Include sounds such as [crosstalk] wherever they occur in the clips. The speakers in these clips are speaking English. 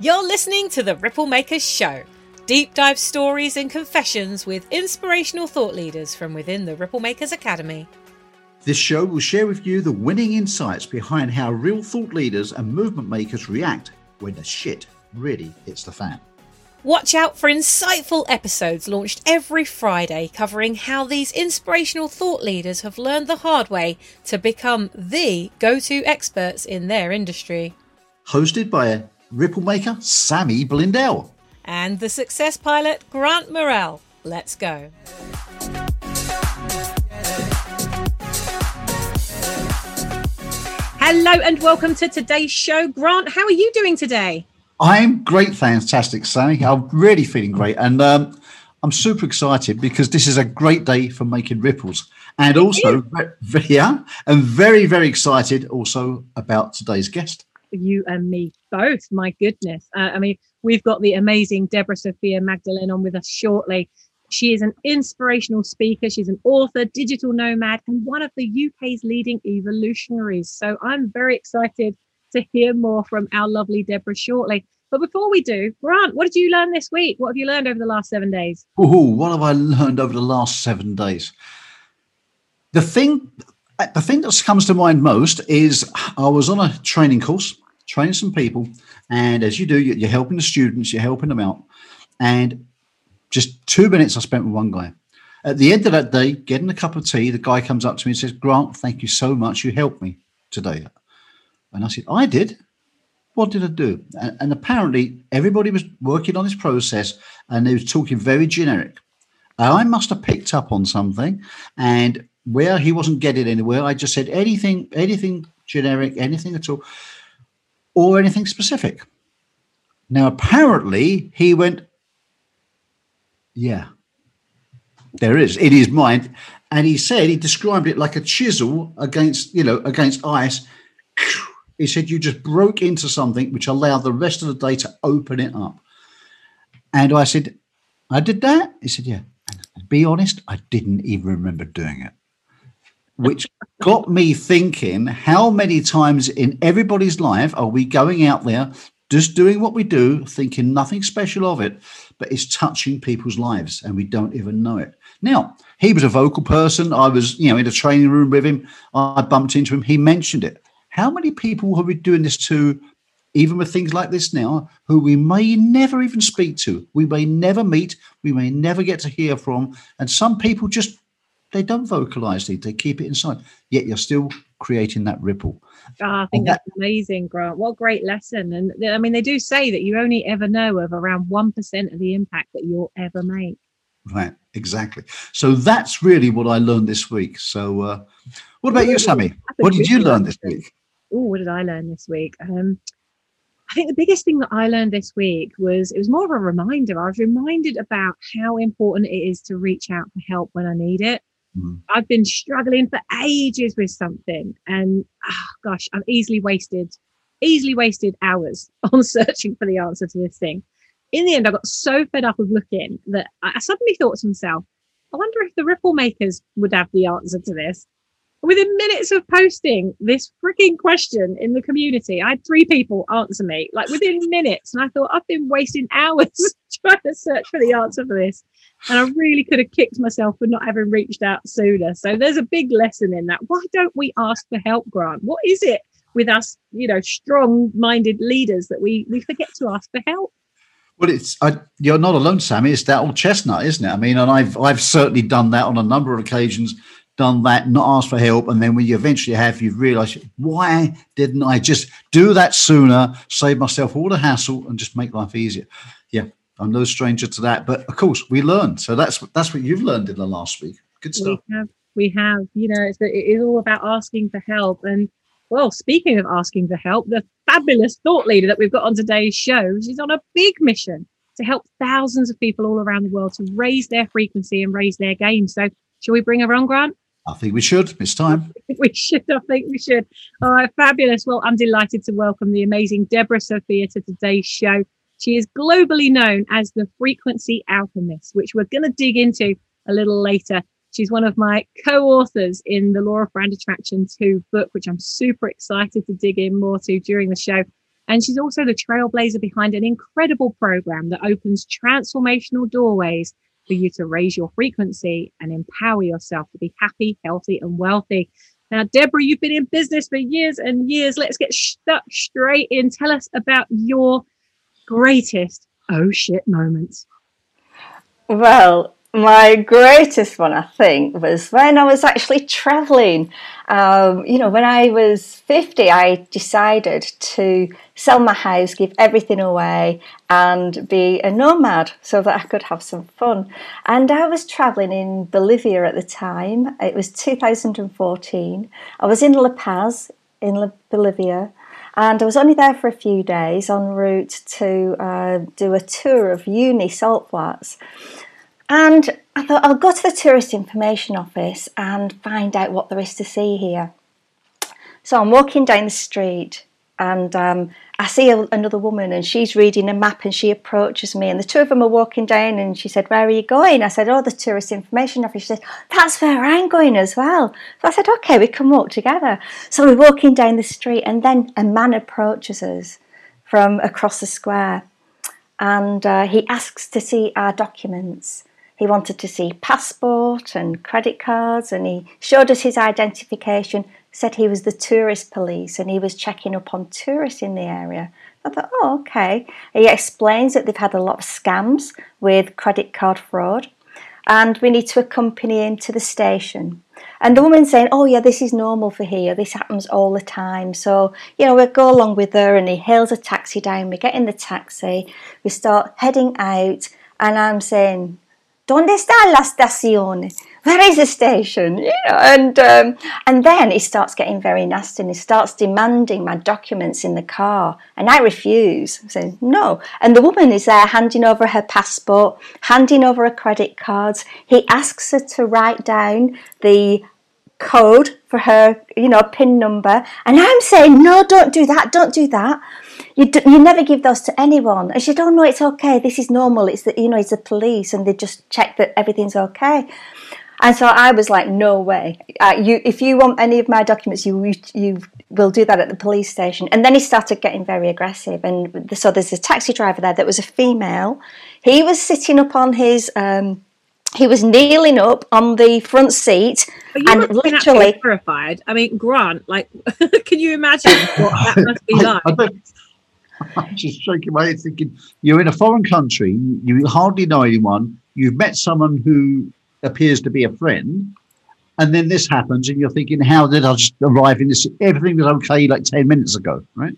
You're listening to the Ripple Makers Show. Deep dive stories and confessions with inspirational thought leaders from within the Ripple Makers Academy. This show will share with you the winning insights behind how real thought leaders and movement makers react when the shit really hits the fan. Watch out for insightful episodes launched every Friday covering how these inspirational thought leaders have learned the hard way to become the go to experts in their industry. Hosted by a ripple maker, Sammy Blindell. And the success pilot, Grant Morrell. Let's go. Hello and welcome to today's show. Grant, how are you doing today? I'm great, fantastic, Sammy. I'm really feeling great. And um, I'm super excited because this is a great day for making ripples. And also, [laughs] yeah, and very, very excited also about today's guest. You and me both. My goodness. Uh, I mean, we've got the amazing Debra Sofia Magdalene on with us shortly. She is an inspirational speaker. She's an author, digital nomad, and one of the UK's leading evolutionaries. So I'm very excited to hear more from our lovely Debra shortly. But before we do, Grant, what did you learn this week? What have you learned over the last seven days? Oh, what have I learned over the last seven days? The thing, the thing that comes to mind most is I was on a training course, training some people, and as you do, you're helping the students, you're helping them out, and just two minutes I spent with one guy. At the end of that day, getting a cup of tea, the guy comes up to me and says, "Grant, thank you so much. You helped me today." And I said, "I did." what did I do? And, apparently, everybody was working on this process and they were talking very generic. I must have picked up on something, and where he wasn't getting anywhere, I just said anything, anything generic, anything at all, or anything specific. Now, apparently, he went, Yeah, there is in his mind. And he said he described it like a chisel against, you know, against ice he said you just broke into something which allowed the rest of the day to open it up. And I said, I did that? He said, Yeah. And be honest, I didn't even remember doing it. Which got me thinking how many times in everybody's life are we going out there just doing what we do, thinking nothing special of it, but it's touching people's lives and we don't even know it. Now, he was a vocal person. I was, you know, in a training room with him. I bumped into him. He mentioned it. How many people are we doing this to, even with things like this now, who we may never even speak to, we may never meet, we may never get to hear from, and some people just they don't vocalize it; they keep it inside. Yet you're still creating that ripple. Oh, I think that, that's amazing, Grant. What a great lesson! And I mean, they do say that you only ever know of around one percent of the impact that you'll ever make. Right, exactly. So that's really what I learned this week. So, uh, what about you, Sammy? What did you learn this week? oh, what did I learn this week? Um, I think the biggest thing that I learned this week was it was more of a reminder. I was reminded about how important it is to reach out for help when I need it. Mm. I've been struggling for ages with something, and oh, gosh, I've easily wasted, easily wasted hours [laughs] on searching for the answer to this thing. In the end, I got so fed up of looking that I suddenly thought to myself, I wonder if the ripple makers would have the answer to this within minutes of posting this freaking question in the community, I had three people answer me, like within [laughs] minutes. And I thought, I've been wasting hours [laughs] trying to search for the answer for this. And I really could have kicked myself for not having reached out sooner. So there's a big lesson in that. Why don't we ask for help, Grant? What is it with us, you know, strong minded leaders that we, we forget to ask for help? Well, it's I, you're not alone, Sammy. It's that old chestnut, isn't it? I mean, and I've I've certainly done that on a number of occasions done that, not asked for help, and then when you eventually have, you've realised why didn't I just do that sooner, save myself all the hassle, and just make life easier? Yeah, I'm no stranger to that, but of course we learn. So that's that's what you've learned in the last week. Good stuff. We have, we have. You know, it's, it is all about asking for help. And well, speaking of asking for help, the fabulous thought leader that we've got on today's show, she's on a big mission to help thousands of people all around the world to raise their frequency and raise their game. So, shall we bring her on, Grant? I think we should. It's time. [laughs] we should. I think we should. All right, fabulous. Well, I'm delighted to welcome the amazing Debra Sofia to today's show. She is globally known as the Frequency Alchemist, which we're going to dig into a little later. She's one of my co authors in the Law of Brand Attraction 2 book, which I'm super excited to dig in more to during the show. And she's also the trailblazer behind an incredible program that opens transformational doorways for you to raise your frequency and empower yourself to be happy, healthy, and wealthy. Now, Debra, you've been in business for years and years. Let's get stuck straight in. Tell us about your greatest oh shit moments. Well, my greatest one, I think, was when I was actually traveling. Um, you know, when I was 50, I decided to sell my house, give everything away, and be a nomad so that I could have some fun. And I was traveling in Bolivia at the time. It was 2014. I was in La Paz in Bolivia. And I was only there for a few days en route to uh, do a tour of Uyuni salt flats. And I thought I'll go to the tourist information office and find out what there is to see here. So I'm walking down the street and um, I see a, another woman and she's reading a map and she approaches me and the two of them are walking down and she said, Where are you going? I said, Oh, the tourist information office. She said, That's where I'm going as well. So I said, Okay, we can walk together. So we're walking down the street and then a man approaches us from across the square and uh, he asks to see our documents. He wanted to see passport and credit cards, and he showed us his identification. Said he was the tourist police and he was checking up on tourists in the area. I thought, oh, okay. He explains that they've had a lot of scams with credit card fraud, and we need to accompany him to the station. And the woman's saying, Oh, yeah, this is normal for here. This happens all the time. So, you know, we go along with her and he hails a taxi down. We get in the taxi, we start heading out, and I'm saying, ¿Dónde está la estación? Where is the station? You know, and um, and then he starts getting very nasty and he starts demanding my documents in the car, and I refuse. I say no. And the woman is there handing over her passport, handing over her credit cards. He asks her to write down the code for her, you know, PIN number, and I'm saying no, don't do that, don't do that. You, do, you never give those to anyone. And she said, oh no, it's okay. This is normal. It's the, you know, it's the police and they just check that everything's okay. And so I was like, no way. Uh, you, if you want any of my documents, you, you, you will do that at the police station. And then he started getting very aggressive. And so there's a taxi driver there that was a female. He was sitting up on his, um, he was kneeling up on the front seat and literally terrified. I mean, Grant, like, [laughs] can you imagine what that must be like? I'm [laughs] just shaking my head thinking, you're in a foreign country, you hardly know anyone, you've met someone who appears to be a friend, and then this happens, and you're thinking, how did I just arrive in this? Everything was okay like 10 minutes ago, right?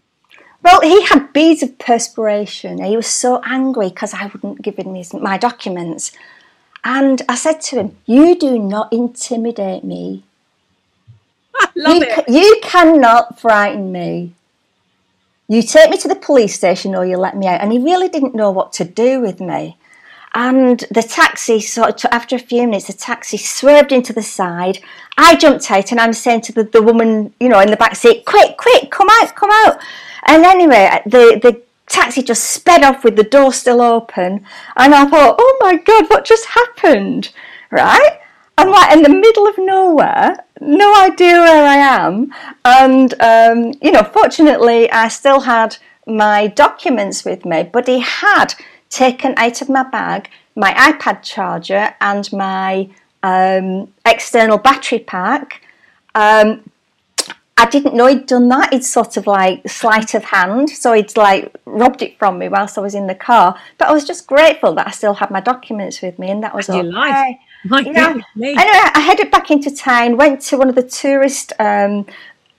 Well, he had beads of perspiration. He was so angry because I wouldn't give him his, my documents. And I said to him, You do not intimidate me. [laughs] I love you, it. you cannot frighten me you take me to the police station or you let me out. And he really didn't know what to do with me. And the taxi, sort of, after a few minutes, the taxi swerved into the side. I jumped out and I'm saying to the, the woman, you know, in the back seat, quick, quick, come out, come out. And anyway, the, the taxi just sped off with the door still open. And I thought, oh my God, what just happened? Right? I'm like in the middle of nowhere, no idea where I am. And, um, you know, fortunately, I still had my documents with me, but he had taken out of my bag my iPad charger and my um, external battery pack. Um, I didn't know he'd done that. He'd sort of like sleight of hand, so he'd like robbed it from me whilst I was in the car. But I was just grateful that I still had my documents with me, and that was all. Okay. My you know, anyway, I headed back into town, went to one of the tourist um,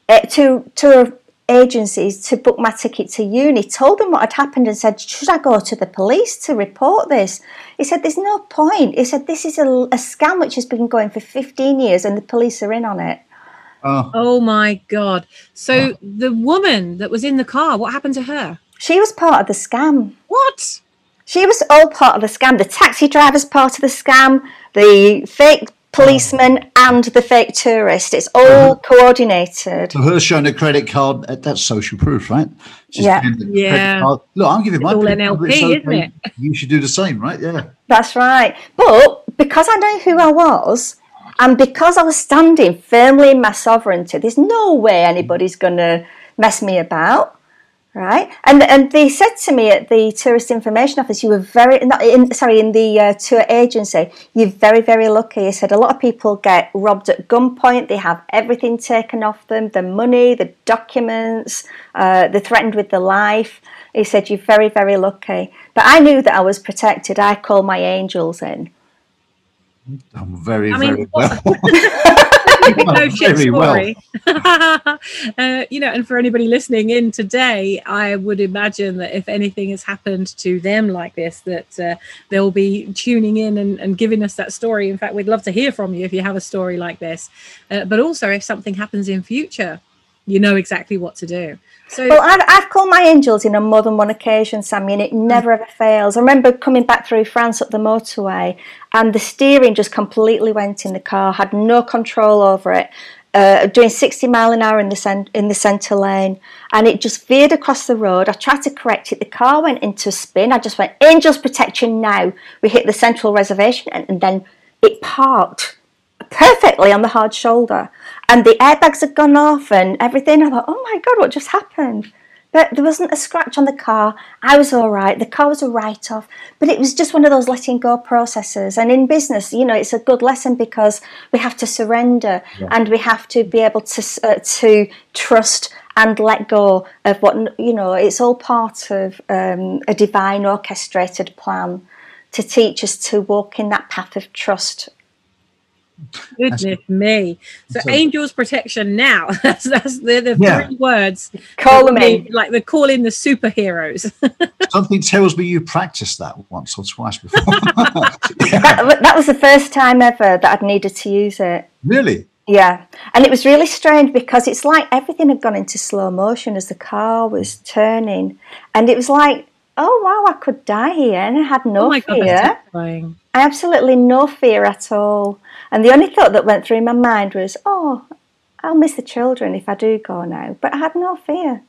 uh, to tour agencies to book my ticket to Uyuni, told them what had happened and said, Should I go to the police to report this? He said, There's no point. He said, This is a, a scam which has been going for 15 years and the police are in on it. Oh. oh my God. So oh. the woman that was in the car, what happened to her? She was part of the scam. What? She was all part of the scam. The taxi driver's part of the scam, the fake policeman and the fake tourist. It's all uh-huh. coordinated. So her showing a credit card, that's social proof, right? She's yeah. Yeah. Look, I'm giving my all NLP, okay. isn't it? You should do the same, right? Yeah. That's right. But because I know who I was, and because I was standing firmly in my sovereignty, there's no way anybody's going to mess me about. Right? And and they said to me at the tourist information office, you were very not in sorry in the uh, tour agency, you're very very lucky. He said a lot of people get robbed at gunpoint. They have everything taken off them, the money, the documents. Uh, they're threatened with their life. He said you're very very lucky. But I knew that I was protected. I called my angels in. I'm very I mean, very well. [laughs] [laughs] no shit story. Well. [laughs] [laughs] uh, you know, and for anybody listening in today, I would imagine that if anything has happened to them like this, that uh, they'll be tuning in and, and, giving us that story. In fact, we'd love to hear from you if you have a story like this. Uh, but also, if something happens in future, you know exactly what to do. So, well, I've, I've called my angels in on more than one occasion, Sammy, and it never ever fails. I remember coming back through France up the motorway, and the steering just completely went in the car. Had no control over it. Uh, doing 60 mile an hour in the in the centre lane, and it just veered across the road. I tried to correct it. The car went into a spin. I just went, "Angels protection now." We hit the central reservation, and, and then it parked perfectly on the hard shoulder. And the airbags had gone off and everything. I thought, oh my God, what just happened? But there wasn't a scratch on the car. I was all right. The car was a write off. But it was just one of those letting go processes. And in business, you know, it's a good lesson because we have to surrender yeah. and we have to be able to, uh, to trust and let go of what, you know, it's all part of um, a divine orchestrated plan to teach us to walk in that path of trust Goodness me. So, so, angels protection now. [laughs] That's that's the, the yeah. three words. Call them in. Like they're calling the superheroes. [laughs] Something tells me you practiced that once or twice before. [laughs] that, that was the first time ever that I'd needed to use it. Really? Yeah. And it was really strange because it's like everything had gone into slow motion as the car was turning. And it was like, oh wow, I could die here. And I had no oh fear. God, I absolutely no fear at all. And the only thought that went through my mind was, oh, I'll miss the children if I do go now. But I had no fear.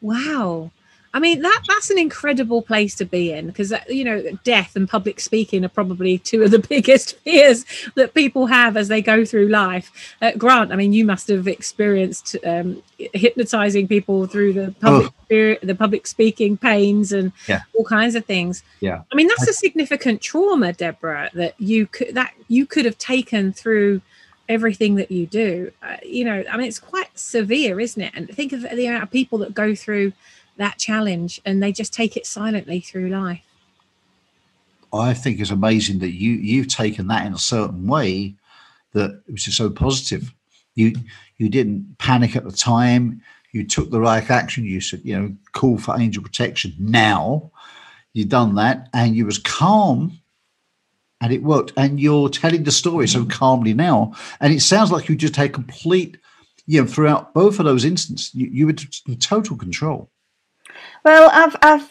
Wow. I mean that that's an incredible place to be in because uh, you know death and public speaking are probably two of the [laughs] biggest fears that people have as they go through life. Uh, Grant, I mean, you must have experienced um, hypnotizing people through the public oh. the public speaking pains and yeah. all kinds of things. Yeah, I mean that's a significant trauma, Debra, that you could that you could have taken through everything that you do. Uh, you know, I mean, it's quite severe, isn't it? And think of the amount of people that go through that challenge and they just take it silently through life. I think it's amazing that you you've taken that in a certain way that which is so positive. You you didn't panic at the time. You took the right action. You said, you know, call for angel protection now. You've done that, and you was calm, and it worked. And you're telling the story so calmly now, and it sounds like you just had complete, you know, throughout both of those instances, you, you were in total control. Well, I've I've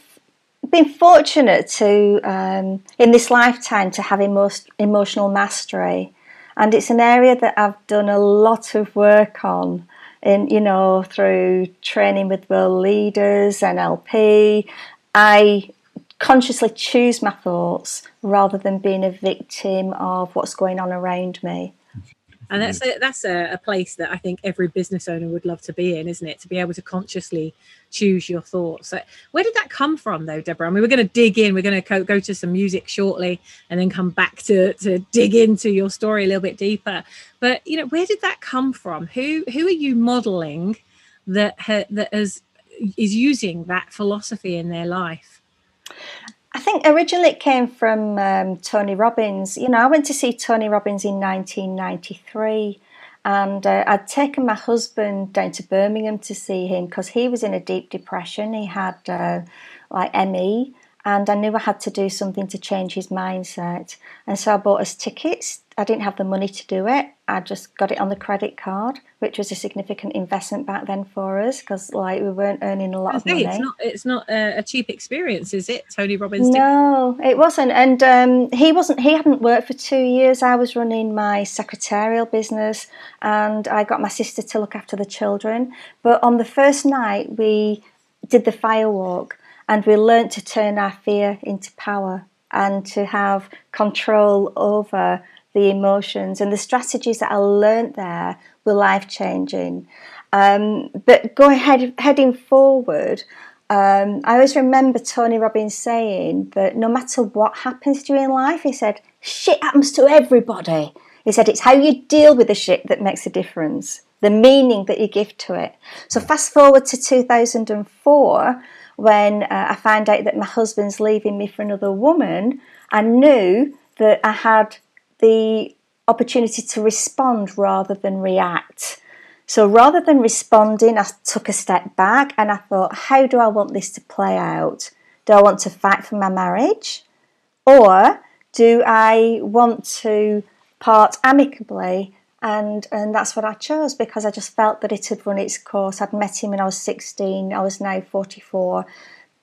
been fortunate to um, in this lifetime to have emo- emotional mastery, and it's an area that I've done a lot of work on. In you know through training with world leaders, NLP, I consciously choose my thoughts rather than being a victim of what's going on around me and that's mm. a, that's a, a, place that I think every business owner would love to be in, isn't it? To be able to consciously choose your thoughts. So where did that come from, though, Debra? I mean, we're going to dig in. We're going to go to some music shortly, and then come back to to dig into your story a little bit deeper. But you know, where did that come from? Who who are you modeling that ha, that is is using that philosophy in their life? I think originally it came from um, Tony Robbins. You know, I went to see Tony Robbins in 1993, and uh, I'd taken my husband down to Birmingham to see him because he was in a deep depression. He had uh, like ME, and I knew I had to do something to change his mindset. And so I bought us tickets. I didn't have the money to do it. I just got it on the credit card, which was a significant investment back then for us because like we weren't earning a lot of money. It's not it's not a, cheap experience, is it? Tony Robbins. No, it wasn't. And um, he wasn't. He hadn't worked for two years. I was running my secretarial business, and I got my sister to look after the children. But on the first night, we did the fire walk and we learnt to turn our fear into power and to have control over the emotions and the strategies that I learnt there were life changing. Um, but going head, heading forward, um, I always remember Tony Robbins saying that no matter what happens to you in life, he said, shit happens to everybody. He said, it's how you deal with the shit that makes a difference, the meaning that you give to it. So, fast forward to 2004, when uh, I found out that my husband's leaving me for another woman, I knew that I had the opportunity to respond rather than react. So rather than responding, I took a step back and I thought, how do I want this to play out? Do I want to fight for my marriage? Or do I want to part amicably? And, and that's what I chose because I just felt that it had run its course. I'd met him when I was 16, I was now 44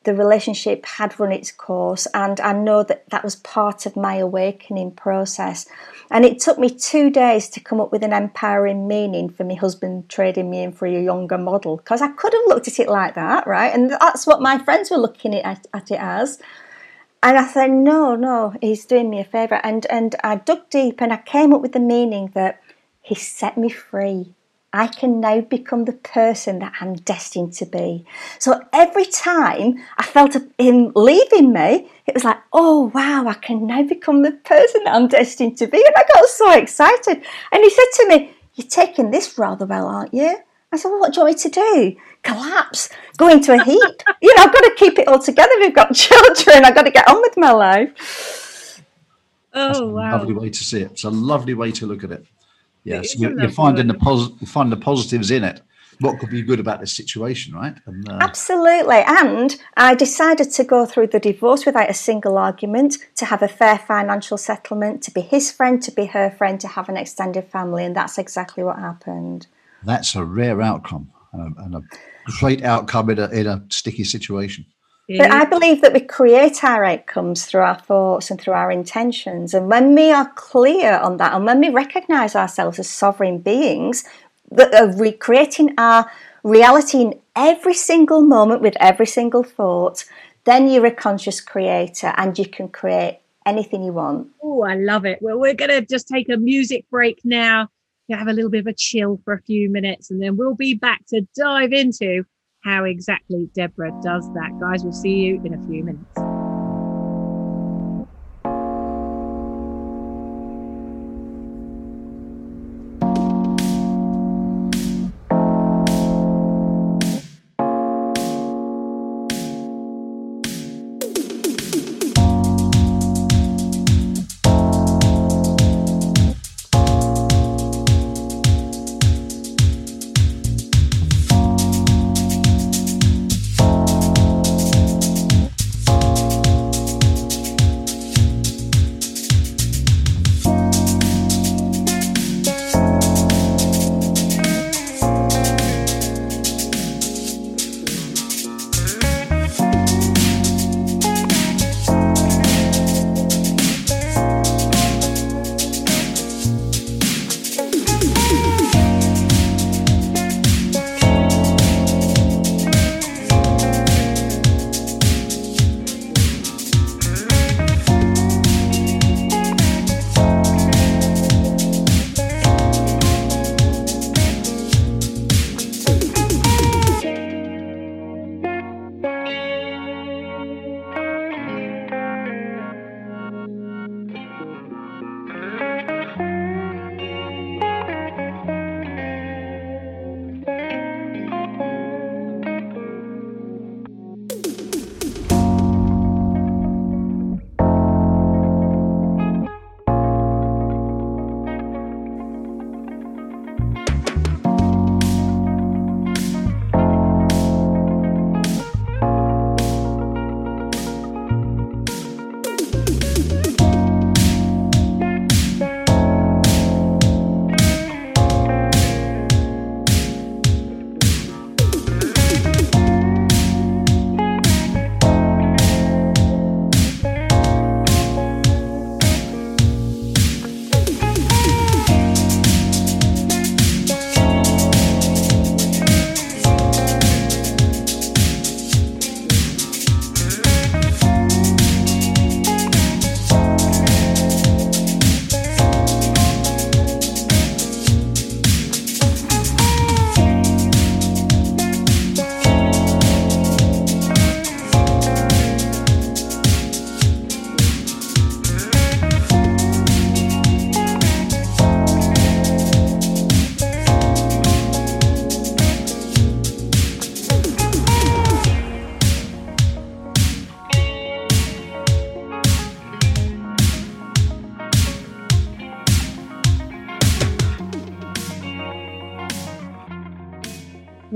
the relationship had run its course, and I know that that was part of my awakening process. And it took me two days to come up with an empowering meaning for my husband trading me in for a younger model because I could have looked at it like that, right? And that's what my friends were looking at, at it as. And I said, no, no, he's doing me a favour. And, and I dug deep and I came up with the meaning that he set me free. I can now become the person that I'm destined to be. So every time I felt him leaving me, it was like, oh wow, I can now become the person that I'm destined to be. And I got so excited. And he said to me, You're taking this rather well, aren't you? I said, Well, what do you want me to do? Collapse, go into a heap. [laughs] you know, I've got to keep it all together. We've got [laughs] children, I've got to get on with my life. Oh, wow. lovely way to see it. It's a lovely way to look at it. Yes, you're, you're finding the pos- find the positives in it. What could be good about this situation, right? And, uh... Absolutely. And I decided to go through the divorce without a single argument, to have a fair financial settlement, to be his friend, to be her friend, to have an extended family, and that's exactly what happened. That's a rare outcome and a, and a great outcome in a, in a sticky situation. But I believe that we create our outcomes through our thoughts and through our intentions. And when we are clear on that, and when we recognize ourselves as sovereign beings that uh, are recreating our reality in every single moment with every single thought, then you're a conscious creator and you can create anything you want. Oh, I love it. Well, we're going to just take a music break now. Have a little bit of a chill for a few minutes, and then we'll be back to dive into how exactly Deborah does that. Guys, we'll see you in a few minutes.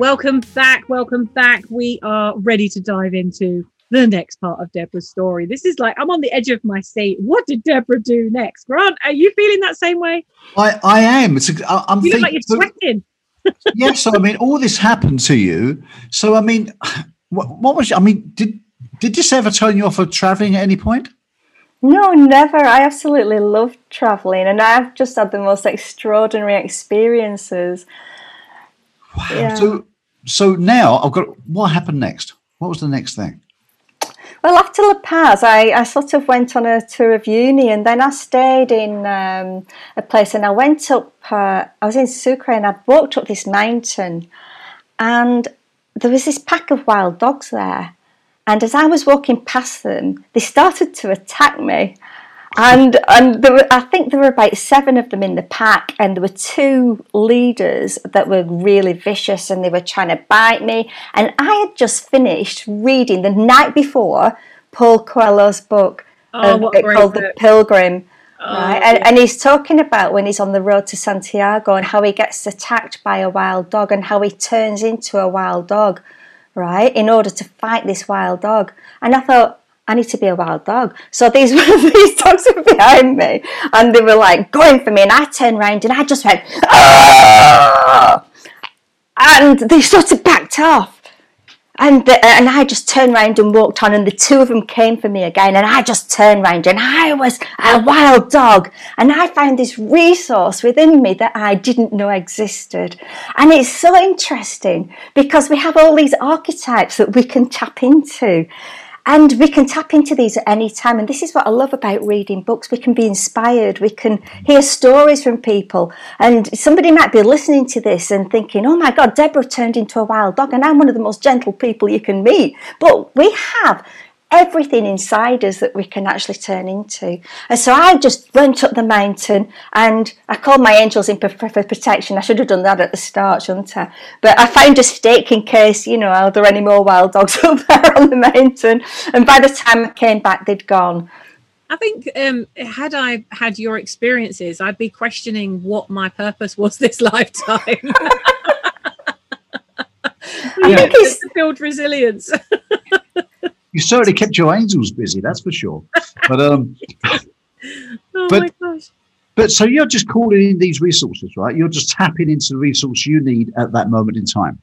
Welcome back. Welcome back. We are ready to dive into the next part of Debra's story. This is like I'm on the edge of my seat. What did Debra do next? Grant, are you feeling that same way? I, I am. It's a, I, I'm You look thinking. like you're sweating. [laughs] yes, so I mean, all this happened to you. So I mean, [sighs] what, what was? I mean, did did this ever turn you off of traveling at any point? No, never. I absolutely love traveling, and I've just had the most extraordinary experiences. Wow. Yeah. So so now I've got. What happened next? What was the next thing? Well, after La Paz, I, I sort of went on a tour of Uyuni and then I stayed in um, a place and I went up, uh, I was in Sucre and I walked up this mountain and there was this pack of wild dogs there. And as I was walking past them, they started to attack me. And and there were, I think there were about seven of them in the pack, and there were two leaders that were really vicious, and they were trying to bite me. And I had just finished reading the night before Paul Coelho's book Oh, um, great called The. Pilgrim. Oh, Right, and, and he's talking about when he's on the road to Santiago and how he gets attacked by a wild dog and how he turns into a wild dog, right, in order to fight this wild dog. And I thought, I need to be a wild dog. So these [laughs] these dogs were behind me and they were like going for me, and I turned around and I just went, "Ah!" and they sort of backed off. And the, and I just turned round and walked on, and the two of them came for me again, and I just turned round, and I was a wild dog, and I found this resource within me that I didn't know existed, and it's so interesting because we have all these archetypes that we can tap into. And we can tap into these at any time. And this is what I love about reading books. We can be inspired. We can hear stories from people. And somebody might be listening to this and thinking, oh my God, Debra turned into a wild dog. And I'm one of the most gentle people you can meet. But we have everything inside us that we can actually turn into. And so I just went up the mountain and I called my angels in for, for protection. I should have done that at the start, shouldn't I? But I found a stake in case, you know, are there any more wild dogs [laughs] up there on the mountain? And by the time I came back, they'd gone. I think um, had I had your experiences, I'd be questioning what my purpose was this [laughs] lifetime. I think it's to build resilience. [laughs] You certainly kept your angels busy, that's for sure. But um, [laughs] Oh But- my gosh. but so you're just calling in these resources, right? You're just tapping into the resource you need at that moment in time.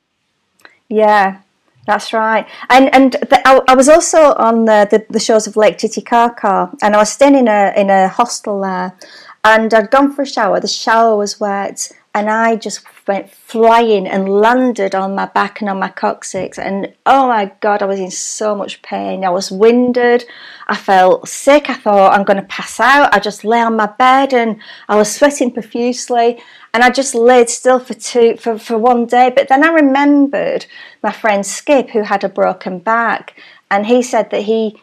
Yeah, that's right. And and the, I, I was also on the, the, the shores of Lake Titicaca, and I was staying in a in a hostel there, and I'd gone for a shower. The shower was wet, and I just went flying and landed on my back and on my coccyx. And oh my god, I was in so much pain. I was winded. I felt sick. I thought I'm going to pass out. I just lay on my bed, and I was sweating profusely. And I just laid still for two for, for one day. But then I remembered my friend Skip, who had a broken back, and he said that he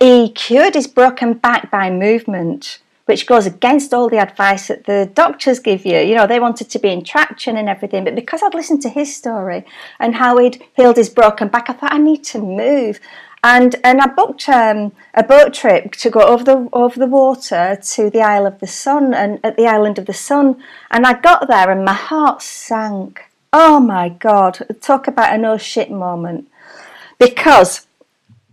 he cured his broken back by movement, which goes against all the advice that the doctors give you. You know, they wanted to be in traction and everything, but because I'd listened to his story and how he'd healed his broken back, I thought I need to move. And and I booked um, a boat trip to go over the over the water to the Isle of the Sun and at the Island of the Sun. And I got there and my heart sank. Oh my God! Talk about an oh shit moment because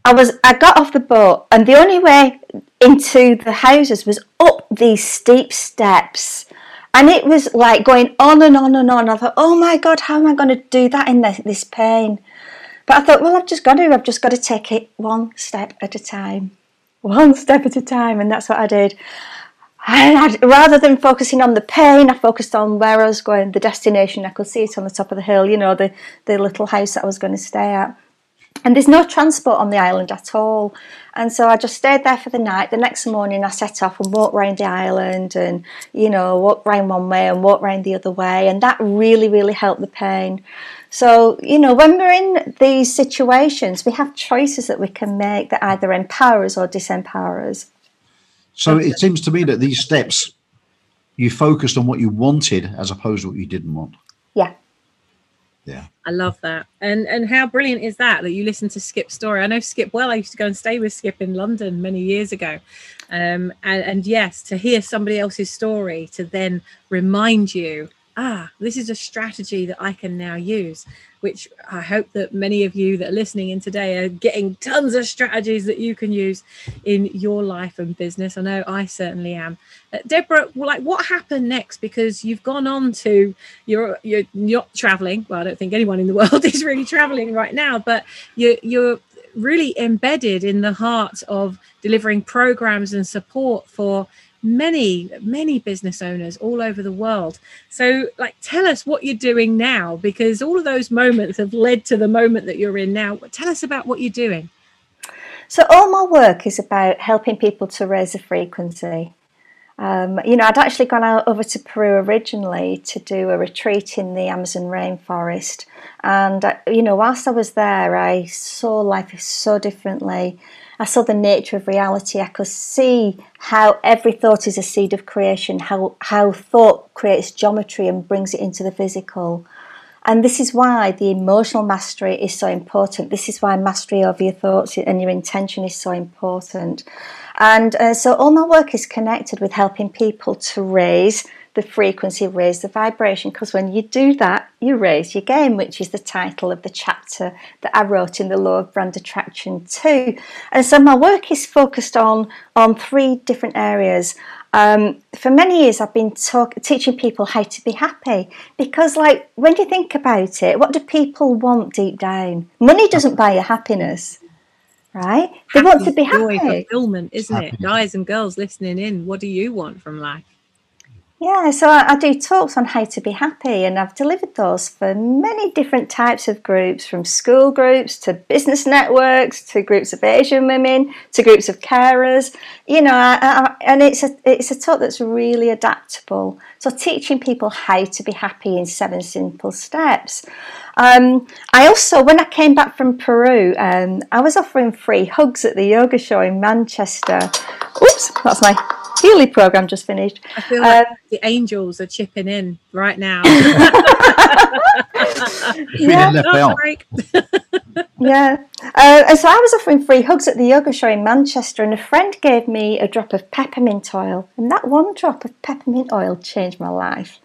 I was I got off the boat and the only way into the houses was up these steep steps. And it was like going on and on and on. I thought, oh my God, how am I going to do that in this, this pain? But I thought, well, I've just got to. I've just got to take it one step at a time. One step at a time. And that's what I did. I, rather than focusing on the pain, I focused on where I was going, the destination. I could see it on the top of the hill, you know, the, the little house that I was going to stay at. And there's no transport on the island at all. And so I just stayed there for the night. The next morning, I set off and walked around the island and, you know, walked round one way and walked round the other way. And that really, really helped the pain. So, you know, when we're in these situations, we have choices that we can make that either empower us or disempower us. So it seems to me that these steps, you focused on what you wanted as opposed to what you didn't want. Yeah. Yeah. I love that. And and how brilliant is that that you listen to Skip's story? I know Skip well. I used to go and stay with Skip in London many years ago. Um, and, and yes, to hear somebody else's story to then remind you, ah, this is a strategy that I can now use, which I hope that many of you that are listening in today are getting tons of strategies that you can use in your life and business. I know I certainly am. Uh, Debra, like what happened next? Because you've gone on to you're you're not traveling. Well, I don't think anyone in the [laughs] world is really traveling right now, but you're you're really embedded in the heart of delivering programs and support for many many business owners all over the world so like tell us what you're doing now because all of those moments have led to the moment that you're in now tell us about what you're doing so all my work is about helping people to raise the frequency um, you know, I'd actually gone out over to Peru originally to do a retreat in the Amazon rainforest. And, uh, you know, whilst I was there, I saw life so differently. I saw the nature of reality. I could see how every thought is a seed of creation, how, how thought creates geometry and brings it into the physical. And this is why the emotional mastery is so important. This is why mastery over your thoughts and your intention is so important. And uh, so all my work is connected with helping people to raise the frequency, raise the vibration, because when you do that, you raise your game, which is the title of the chapter that I wrote in the Law of Brand Attraction too. And so my work is focused on on three different areas. Um, for many years, I've been talk, teaching people how to be happy because, like, when you think about it, what do people want deep down? Money doesn't buy you happiness right? They want to be happy. Fulfillment, isn't it? Guys and girls listening in, what do you want from life? Yeah, so I, I, do talks on how to be happy, and I've delivered those for many different types of groups from school groups to business networks to groups of Asian women to groups of carers. You know, I, I, and it's a, it's a talk that's really adaptable. So, teaching people how to be happy in seven simple steps. Um, I also, when I came back from Peru, um, I was offering free hugs at the yoga show in Manchester. Oops, that's my Healy program just finished. I feel like um, the angels are chipping in right now. [laughs] yeah. [laughs] yeah. Uh, and so I was offering free hugs at the yoga show in Manchester, and a friend gave me a drop of peppermint oil, and that one drop of peppermint oil changed my life.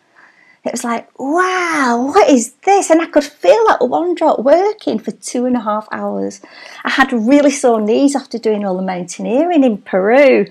It was like, wow, what is this? And I could feel that one drop working for two and a half hours. I had really sore knees after doing all the mountaineering in Peru.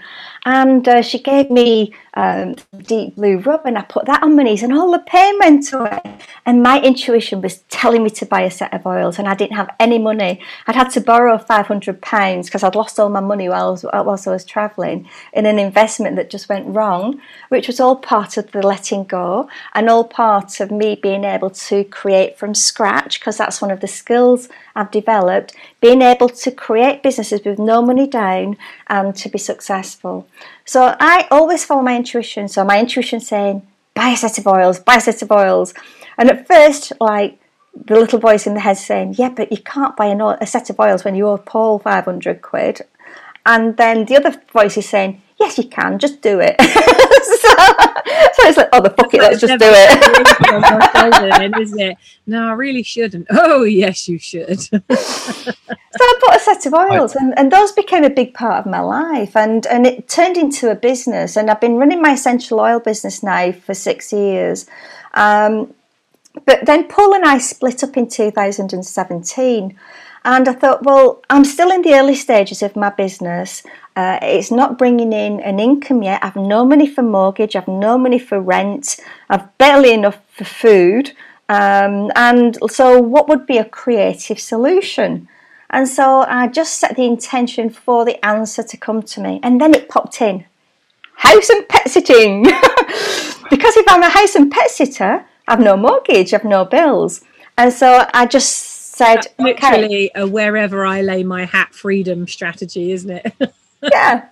And uh, she gave me um, deep blue rub and I put that on my knees and all the pain went away. And my intuition was telling me to buy a set of oils and I didn't have any money. I'd had to borrow £500 because I'd lost all my money while whilst I was travelling in an investment that just went wrong, which was all part of the letting go and all part of me being able to create from scratch because that's one of the skills I've developed, being able to create businesses with no money down and to be successful. So I always follow my intuition. So my intuition saying, buy a set of oils, buy a set of oils. And at first, like the little voice in the head saying, yeah, but you can't buy a, set of oils when you owe Paul 500 quid. And then the other voice is saying, yes, you can, just do it. [laughs] so, so, it's like, oh, the fuck it, let's just do it. [laughs] isn't it? No, I really shouldn't. Oh, yes, you should. [laughs] so I bought a set of oils, and, and those became a big part of my life, and and it turned into a business. And I've been running my essential oil business now for six years. Um, but then Paul and I split up in 2017. And I thought, well, I'm still in the early stages of my business. Uh, it's not bringing in an income yet. I've no money for mortgage. I've no money for rent. I've barely enough for food. Um, and so, what would be a creative solution? And so, I just set the intention for the answer to come to me. And then it popped in house and pet sitting. [laughs] because if I'm a house and pet sitter, I've no mortgage, I've no bills. And so, I just said, That's literally okay. a wherever I lay my hat freedom strategy, isn't it? [laughs] yeah,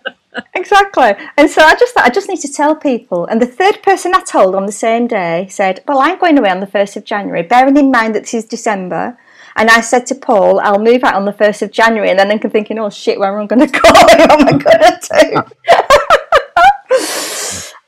exactly. And so I just thought I just need to tell people. And the third person I told on the same day said, Well, I'm going away on the 1st of January, bearing in mind that this is December. And I said to Paul, I'll move out on the 1st of January. And then I'm thinking, Oh shit, where am I going [laughs] to go? what am I going to do? [laughs]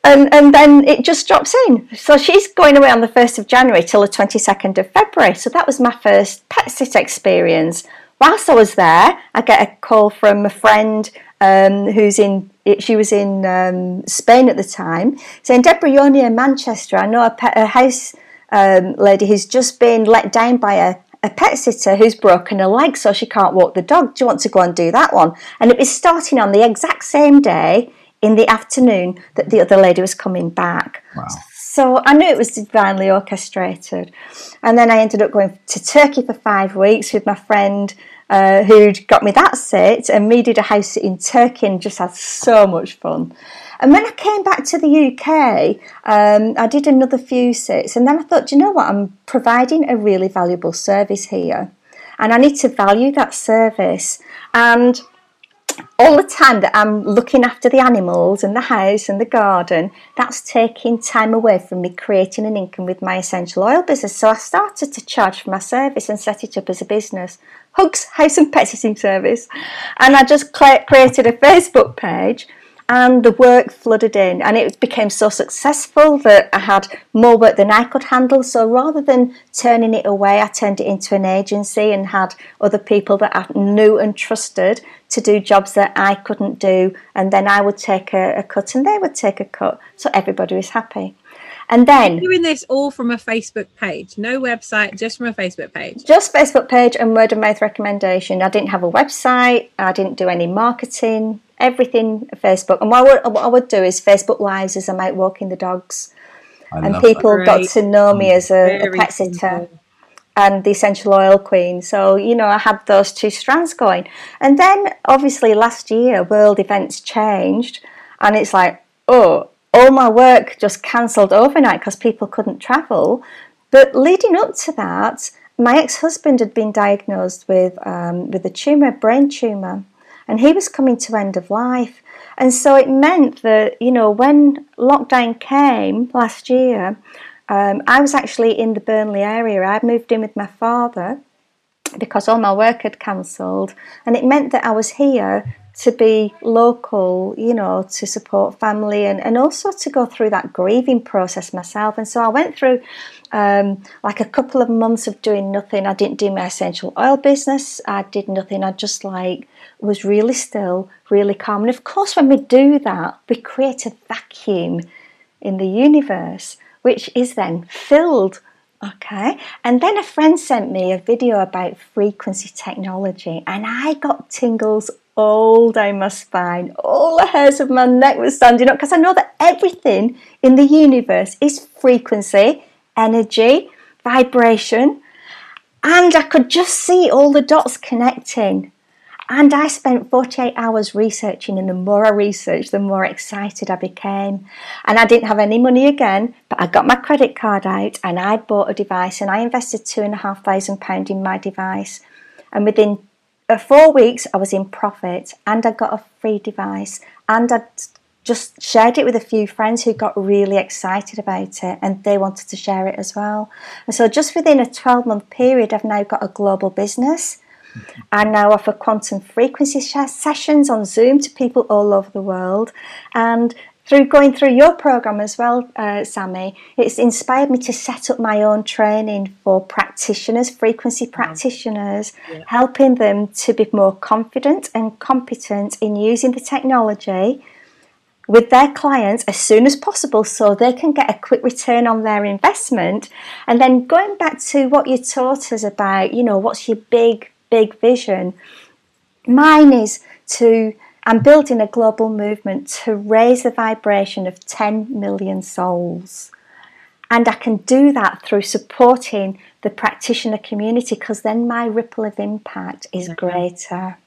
and and then it just drops in. So she's going away on the first of January till the twenty second of February. So that was my first pet sit experience. Whilst I was there, I get a call from a friend um, who's in she was in um, Spain at the time, saying, Debra, you're near Manchester. I know a, pet, a house um, lady who's just been let down by a, a pet sitter who's broken her leg so she can't walk the dog. Do you want to go and do that one? And it was starting on the exact same day in the afternoon that the other lady was coming back. Wow. So I knew it was divinely orchestrated. And then I ended up going to Turkey for five weeks with my friend uh, who'd got me that sit, and me did a house sit in Turkey and just had so much fun. And when I came back to the UK, um, I did another few sits, and then I thought, you know what, I'm providing a really valuable service here, and I need to value that service. And all the time that I'm looking after the animals and the house and the garden, that's taking time away from me creating an income with my essential oil business. So I started to charge for my service and set it up as a business. Hugs House and Pet Sitting Service. And I just created a Facebook page and the work flooded in and it became so successful that I had more work than I could handle. So rather than turning it away, I turned it into an agency and had other people that I knew and trusted to do jobs that I couldn't do. And then I would take a, a cut and they would take a cut. So everybody was happy. And then You're doing this all from a Facebook page, no website, just from a Facebook page. Just Facebook page and word of mouth recommendation. I didn't have a website. I didn't do any marketing everything Facebook. And what I, would, what I would do is Facebook Lives as I'm out walking the dogs. I and people that. got to know me as a, a pet simple. sitter and the essential oil queen. So, you know, I had those two strands going. And then obviously last year, world events changed. And it's like, oh, all my work just cancelled overnight because people couldn't travel. But leading up to that, my ex-husband had been diagnosed with um, with a tumor, a brain tumor, and he was coming to end of life. And so it meant that, you know, when lockdown came last year, um, I was actually in the Burnley area. I'd moved in with my father because all my work had cancelled, and it meant that I was here to be local, you know, to support family and, and also to go through that grieving process myself. And so I went through um, like a couple of months of doing nothing. I didn't do my essential oil business. I did nothing. I just like was really still, really calm. And of course, when we do that, we create a vacuum in the universe, which is then filled. Okay, and then a friend sent me a video about frequency technology, and I got tingles all down my spine. All the hairs of my neck were standing up because I know that everything in the universe is frequency, energy, vibration, and I could just see all the dots connecting. And I spent 48 hours researching, and the more I researched, the more excited I became. And I didn't have any money again, but I got my credit card out and I bought a device and I invested two and a half thousand pounds in my device. And within uh, four weeks, I was in profit and I got a free device and I just shared it with a few friends who got really excited about it and they wanted to share it as well. And so, just within a 12 month period, I've now got a global business. I now offer quantum frequency sessions on Zoom to people all over the world. And through going through your program as well, uh, Sammy, it's inspired me to set up my own training for practitioners, frequency practitioners, yeah. helping them to be more confident and competent in using the technology with their clients as soon as possible so they can get a quick return on their investment. And then going back to what you taught us about, you know, what's your big, big vision? Mine is to I'm building a global movement to raise the vibration of 10 million souls. And I can do that through supporting the practitioner community because then my ripple of impact is greater.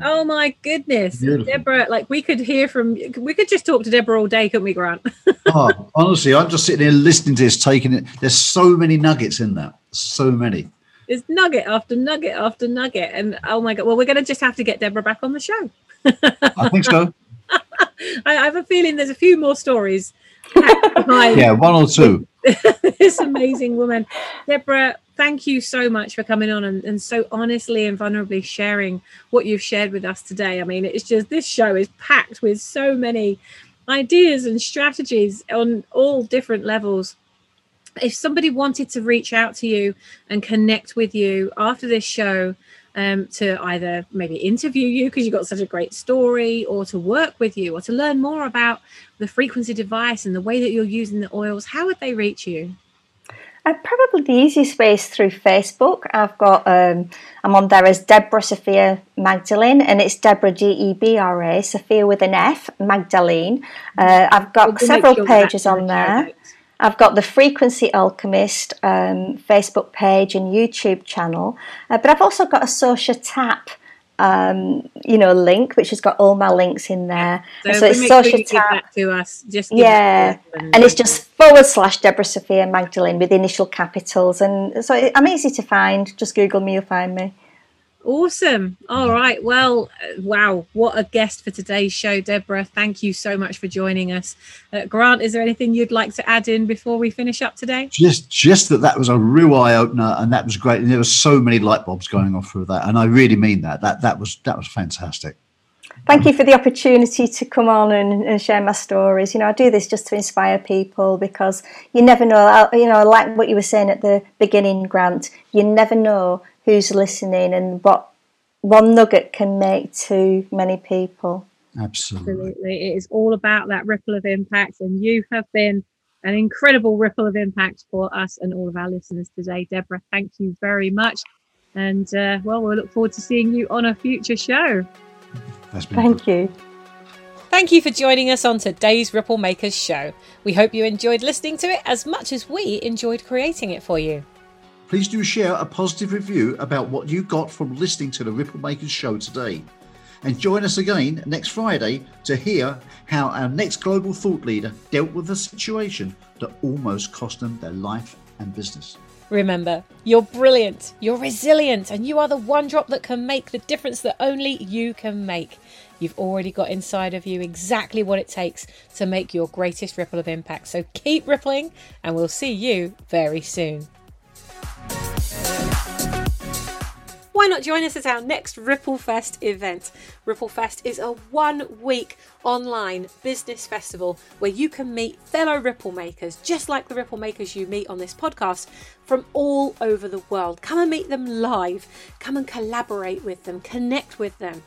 Oh my goodness, Beautiful. Debra! Like we could hear from, we could just talk to Debra all day, couldn't we, Grant? [laughs] oh, honestly, I'm just sitting here listening to this, taking it. There's so many nuggets in that, so many. There's nugget after nugget after nugget, and oh my god! Well, we're going to just have to get Debra back on the show. I think so. [laughs] I have a feeling there's a few more stories. yeah, one or two. [laughs] this amazing woman, Debra. Thank you so much for coming on and, and so honestly and vulnerably sharing what you've shared with us today. I mean, it's just this show is packed with so many ideas and strategies on all different levels if somebody wanted to reach out to you and connect with you after this show um, to either maybe interview you because you've got such a great story, or to work with you, or to learn more about the frequency device and the way that you're using the oils, how would they reach you? Uh, probably the easiest way is through Facebook. I've got um, I'm on there as Debra Sofia Magdalene, and it's Debra D E B R A Sofia with an F Magdalene. Uh, I've got we'll several pages on there. I've got the Frequency Alchemist um, Facebook page and YouTube channel, uh, but I've also got a Sociatap um, you know, link which has got all my links in there. So, so it's social sure tap to us. Just yeah, and, and it's just forward slash Debra Sofia Magdalene with initial capitals, and so I'm easy to find. Just Google me, you'll find me. Awesome. All right. Well, uh, wow. What a guest for today's show, Debra. Thank you so much for joining us. Uh, Grant, is there anything you'd like to add in before we finish up today? Just, just that that was a real eye opener, and that was great. And there were so many light bulbs going off through that, and I really mean that. That that was that was fantastic. Thank you for the opportunity to come on and, and share my stories. You know, I do this just to inspire people because you never know. You know, like what you were saying at the beginning, Grant. You never know who's listening and what one nugget can make to many people. Absolutely. Absolutely. It is all about that ripple of impact, and you have been an incredible ripple of impact for us and all of our listeners today. Debra, thank you very much. And uh, well, we'll look forward to seeing you on a future show. Thank you. Thank you for joining us on today's Ripple Makers show. We hope you enjoyed listening to it as much as we enjoyed creating it for you please do share a positive review about what you got from listening to the Ripple Makers show today. And join us again next Friday to hear how our next global thought leader dealt with a situation that almost cost them their life and business. Remember, you're brilliant, you're resilient, and you are the one drop that can make the difference that only you can make. You've already got inside of you exactly what it takes to make your greatest ripple of impact. So keep rippling, and we'll see you very soon. Why not join us at our next Ripplefest event? Ripplefest is a one week online business festival where you can meet fellow Ripple makers, just like the Ripple makers you meet on this podcast, from all over the world. Come and meet them live, come and collaborate with them, connect with them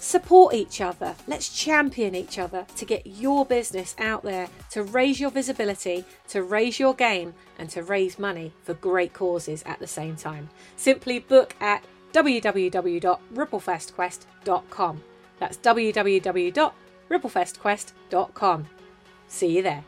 support each other. Let's champion each other to get your business out there, to raise your visibility, to raise your game, and to raise money for great causes at the same time. Simply book at www.ripplefestquest.com. That's www.ripplefestquest.com. See you there.